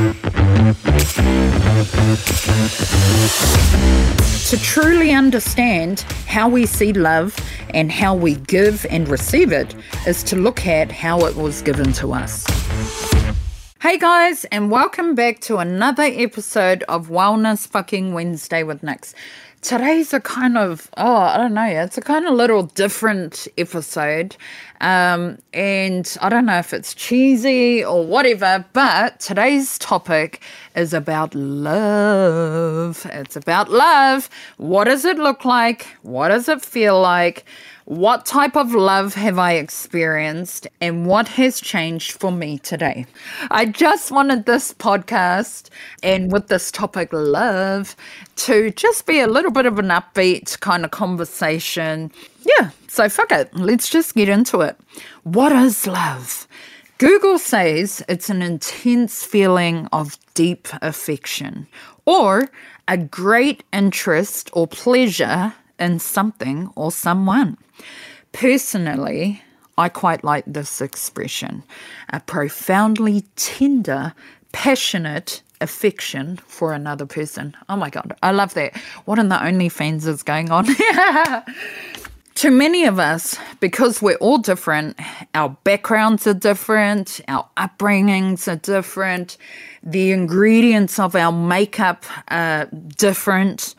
To truly understand how we see love and how we give and receive it is to look at how it was given to us. Hey guys, and welcome back to another episode of Wellness Fucking Wednesday with Nix. Today's a kind of, oh, I don't know, it's a kind of little different episode. Um, and I don't know if it's cheesy or whatever, but today's topic is about love. It's about love. What does it look like? What does it feel like? What type of love have I experienced and what has changed for me today? I just wanted this podcast and with this topic, love, to just be a little bit of an upbeat kind of conversation. Yeah, so fuck it. Let's just get into it. What is love? Google says it's an intense feeling of deep affection or a great interest or pleasure in something or someone. Personally, I quite like this expression a profoundly tender, passionate affection for another person. Oh my God, I love that. What in the OnlyFans is going on? to many of us, because we're all different, our backgrounds are different, our upbringings are different, the ingredients of our makeup are different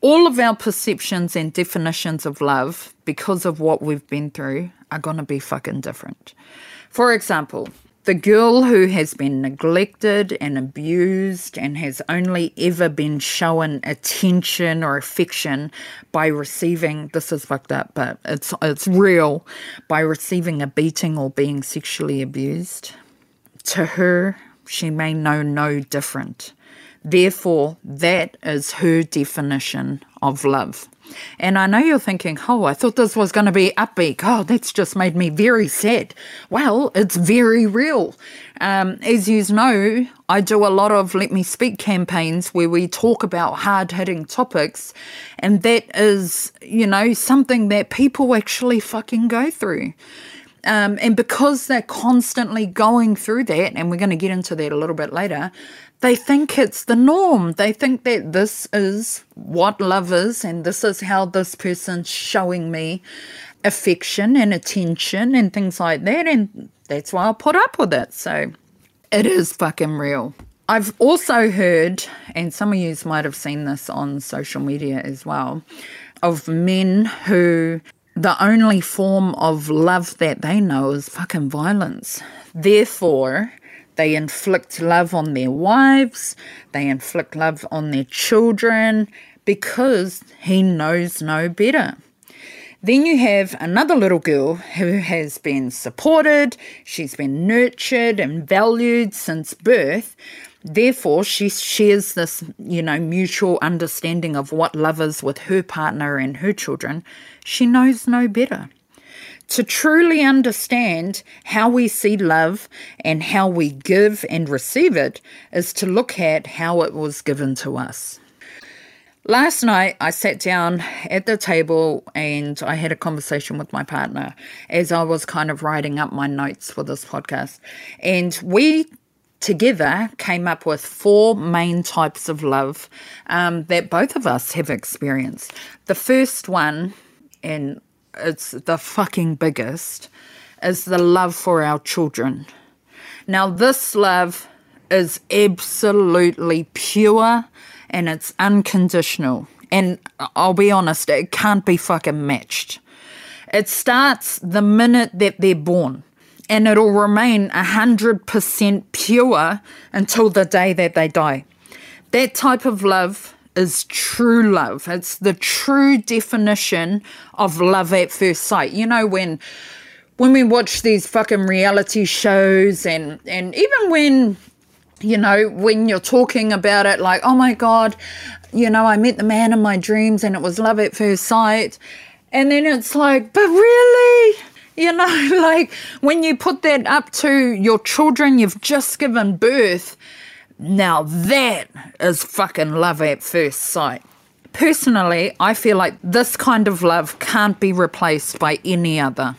all of our perceptions and definitions of love, because of what we've been through, are going to be fucking different. For example, the girl who has been neglected and abused and has only ever been shown attention or affection by receiving this is fucked up, but it's it's real by receiving a beating or being sexually abused. To her, she may know no different. Therefore, that is her definition of love. And I know you're thinking, oh, I thought this was going to be upbeat. Oh, that's just made me very sad. Well, it's very real. Um, as you know, I do a lot of Let Me Speak campaigns where we talk about hard hitting topics. And that is, you know, something that people actually fucking go through. Um, and because they're constantly going through that, and we're going to get into that a little bit later, they think it's the norm. They think that this is what love is, and this is how this person's showing me affection and attention and things like that. And that's why I put up with it. So it is fucking real. I've also heard, and some of you might have seen this on social media as well, of men who the only form of love that they know is fucking violence. Therefore, they inflict love on their wives, they inflict love on their children because he knows no better. Then you have another little girl who has been supported, she's been nurtured and valued since birth. Therefore, she shares this, you know, mutual understanding of what love is with her partner and her children. She knows no better. To truly understand how we see love and how we give and receive it is to look at how it was given to us. Last night, I sat down at the table and I had a conversation with my partner as I was kind of writing up my notes for this podcast. And we together came up with four main types of love um, that both of us have experienced. The first one, and it's the fucking biggest, is the love for our children. Now, this love is absolutely pure and it's unconditional. And I'll be honest, it can't be fucking matched. It starts the minute that they're born and it'll remain 100% pure until the day that they die. That type of love is true love. It's the true definition of love at first sight. You know, when when we watch these fucking reality shows and and even when you know, when you're talking about it like, oh my God, you know, I met the man in my dreams and it was love at first sight. And then it's like, but really? You know, like when you put that up to your children you've just given birth, now that is fucking love at first sight. Personally, I feel like this kind of love can't be replaced by any other.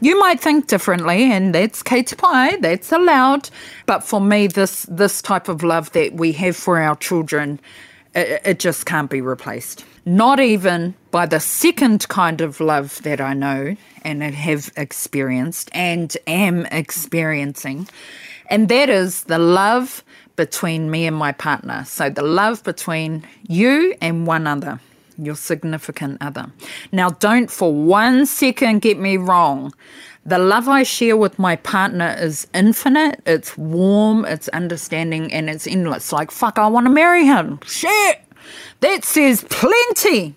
You might think differently, and that's ka pai, that's allowed. But for me, this this type of love that we have for our children, it, it just can't be replaced. Not even by the second kind of love that I know and have experienced and am experiencing, and that is the love between me and my partner. So the love between you and one other, your significant other. Now, don't for one second get me wrong. The love I share with my partner is infinite, it's warm, it's understanding, and it's endless. Like, fuck, I want to marry him. Shit! That says plenty.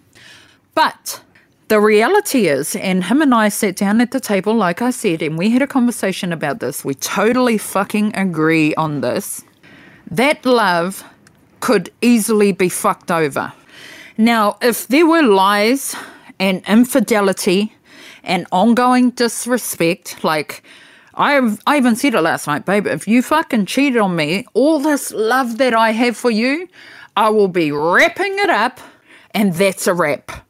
But the reality is, and him and I sat down at the table, like I said, and we had a conversation about this. We totally fucking agree on this. That love could easily be fucked over. Now, if there were lies and infidelity and ongoing disrespect, like I, I even said it last night, babe, if you fucking cheated on me, all this love that I have for you, I will be wrapping it up, and that's a wrap.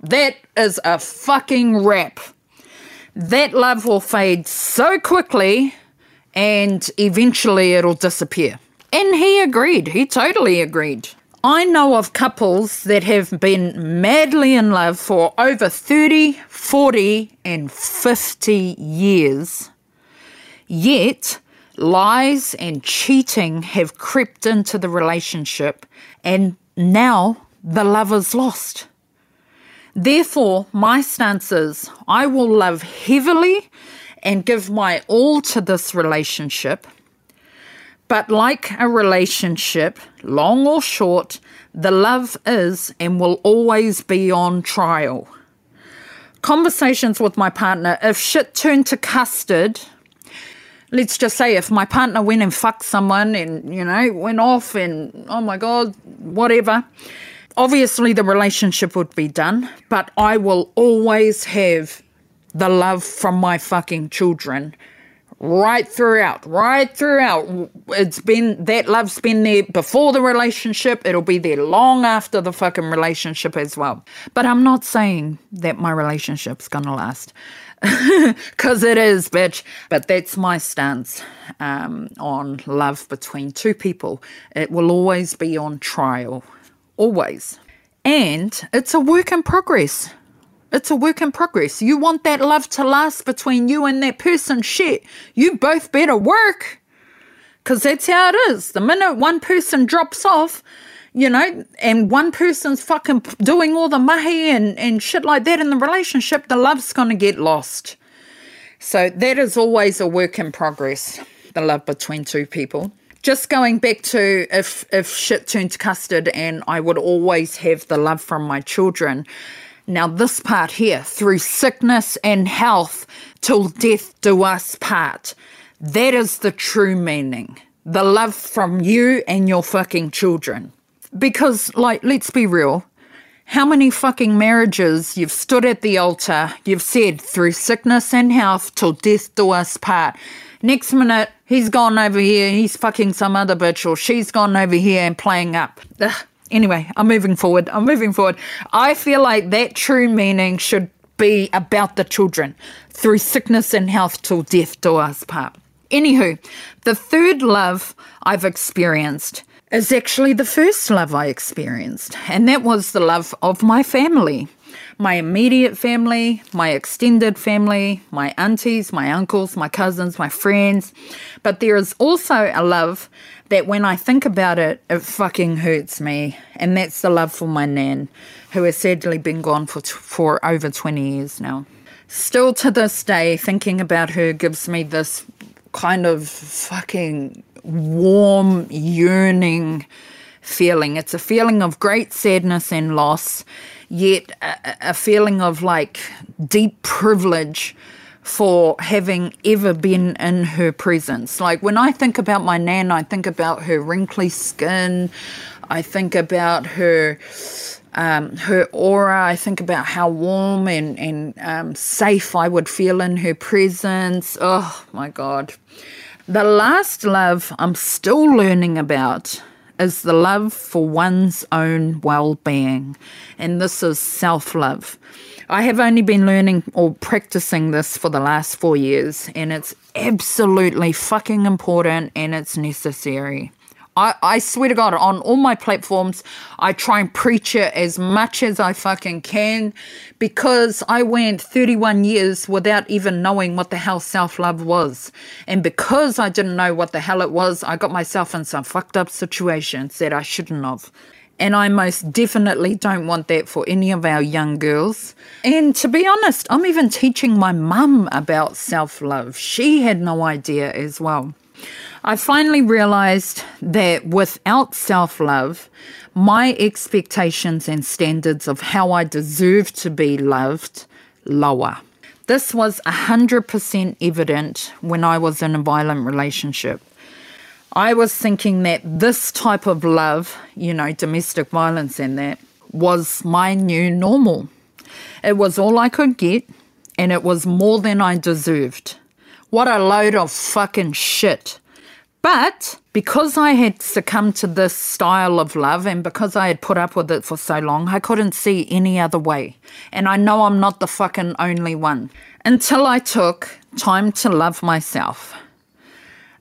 That is a fucking wrap. That love will fade so quickly, and eventually it'll disappear. And he agreed. He totally agreed. I know of couples that have been madly in love for over 30, 40, and 50 years. Yet, lies and cheating have crept into the relationship, and now the love is lost. Therefore, my stance is I will love heavily and give my all to this relationship but like a relationship, long or short, the love is and will always be on trial. Conversations with my partner, if shit turned to custard, let's just say if my partner went and fucked someone and, you know, went off and, oh my God, whatever, obviously the relationship would be done, but I will always have the love from my fucking children right throughout, right throughout. It's been that love's been there before the relationship. It'll be there long after the fucking relationship as well. But I'm not saying that my relationship's gonna last. Because it is, bitch. But that's my stance um, on love between two people. It will always be on trial. Always. And it's a work in progress. It's a work in progress. You want that love to last between you and that person. Shit, you both better work. Because that's how it is. The minute one person drops off, you know, and one person's fucking doing all the mahi and, and shit like that in the relationship, the love's going to get lost. So that is always a work in progress, the love between two people. Just going back to if if shit turned to custard and I would always have the love from my children now, this part here, through sickness and health, till death do us part. That is the true meaning. The love from you and your fucking children. Because, like, let's be real. How many fucking marriages you've stood at the altar, you've said, through sickness and health, till death do us part. Next minute, he's gone over here, he's fucking some other bitch, or she's gone over here and playing up. Ugh Anyway, I'm moving forward. I'm moving forward. I feel like that true meaning should be about the children through sickness and health till death do us part. Anywho, the third love I've experienced is actually the first love I experienced, and that was the love of my family. My immediate family, my extended family, my aunties, my uncles, my cousins, my friends. But there is also a love that when I think about it, it fucking hurts me. And that's the love for my nan, who has sadly been gone for, for over 20 years now. Still to this day, thinking about her gives me this kind of fucking warm, yearning feeling. It's a feeling of great sadness and loss, yet a, a feeling of like deep privilege for having ever been in her presence. Like when I think about my nan, I think about her wrinkly skin, I think about her. Um, her aura, I think about how warm and, and um, safe I would feel in her presence. Oh my God. The last love I'm still learning about is the love for one's own well being, and this is self love. I have only been learning or practicing this for the last four years, and it's absolutely fucking important and it's necessary. I, I swear to God, on all my platforms, I try and preach it as much as I fucking can because I went 31 years without even knowing what the hell self love was. And because I didn't know what the hell it was, I got myself in some fucked up situations that I shouldn't have. And I most definitely don't want that for any of our young girls. And to be honest, I'm even teaching my mum about self love. She had no idea as well. I finally realized that without self love, my expectations and standards of how I deserve to be loved lower. This was 100% evident when I was in a violent relationship. I was thinking that this type of love, you know, domestic violence and that, was my new normal. It was all I could get, and it was more than I deserved. What a load of fucking shit. But because I had succumbed to this style of love and because I had put up with it for so long, I couldn't see any other way. And I know I'm not the fucking only one. Until I took time to love myself,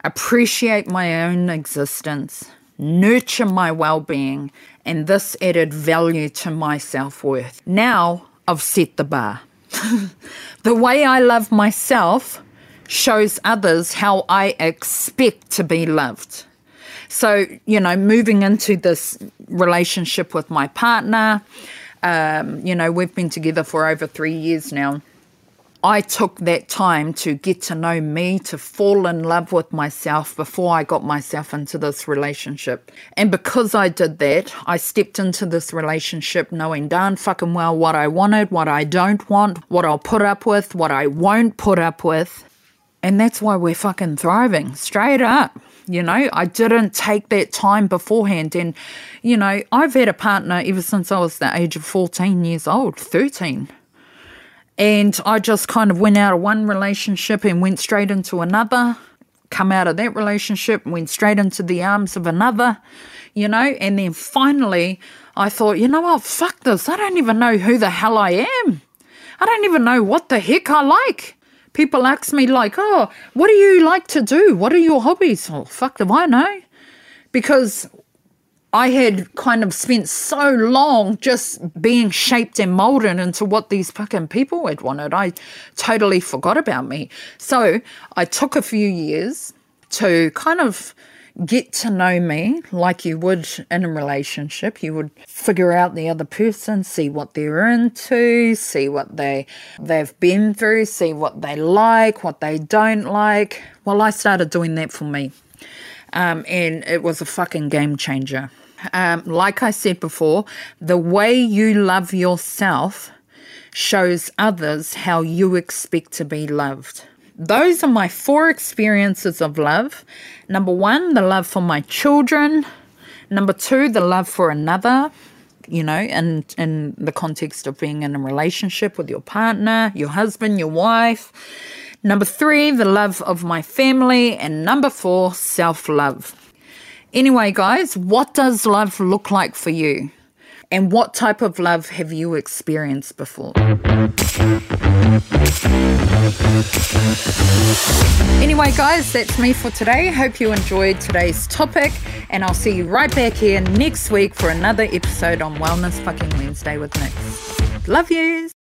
appreciate my own existence, nurture my well being, and this added value to my self worth. Now I've set the bar. the way I love myself shows others how I expect to be loved. So, you know, moving into this relationship with my partner, um, you know, we've been together for over three years now. I took that time to get to know me, to fall in love with myself before I got myself into this relationship. And because I did that, I stepped into this relationship knowing darn fucking well what I wanted, what I don't want, what I'll put up with, what I won't put up with. And that's why we're fucking thriving, straight up. You know, I didn't take that time beforehand. And, you know, I've had a partner ever since I was the age of 14 years old, 13. And I just kind of went out of one relationship and went straight into another, come out of that relationship, went straight into the arms of another, you know, and then finally I thought, you know what, fuck this. I don't even know who the hell I am. I don't even know what the heck I like people ask me like, "Oh, what do you like to do? What are your hobbies?" Oh, fuck, do I know? Because I had kind of spent so long just being shaped and molded into what these fucking people had wanted. I totally forgot about me. So I took a few years to kind of get to know me like you would in a relationship. You would figure out the other person, see what they're into, see what they they've been through, see what they like, what they don't like. Well, I started doing that for me. Um, and it was a fucking game changer. Um, like I said before, the way you love yourself shows others how you expect to be loved. Those are my four experiences of love. Number one, the love for my children. Number two, the love for another, you know, and in the context of being in a relationship with your partner, your husband, your wife. Number three, the love of my family. And number four, self love. Anyway, guys, what does love look like for you? And what type of love have you experienced before? Anyway, guys, that's me for today. Hope you enjoyed today's topic, and I'll see you right back here next week for another episode on Wellness Fucking Wednesday with Nix. Love yous.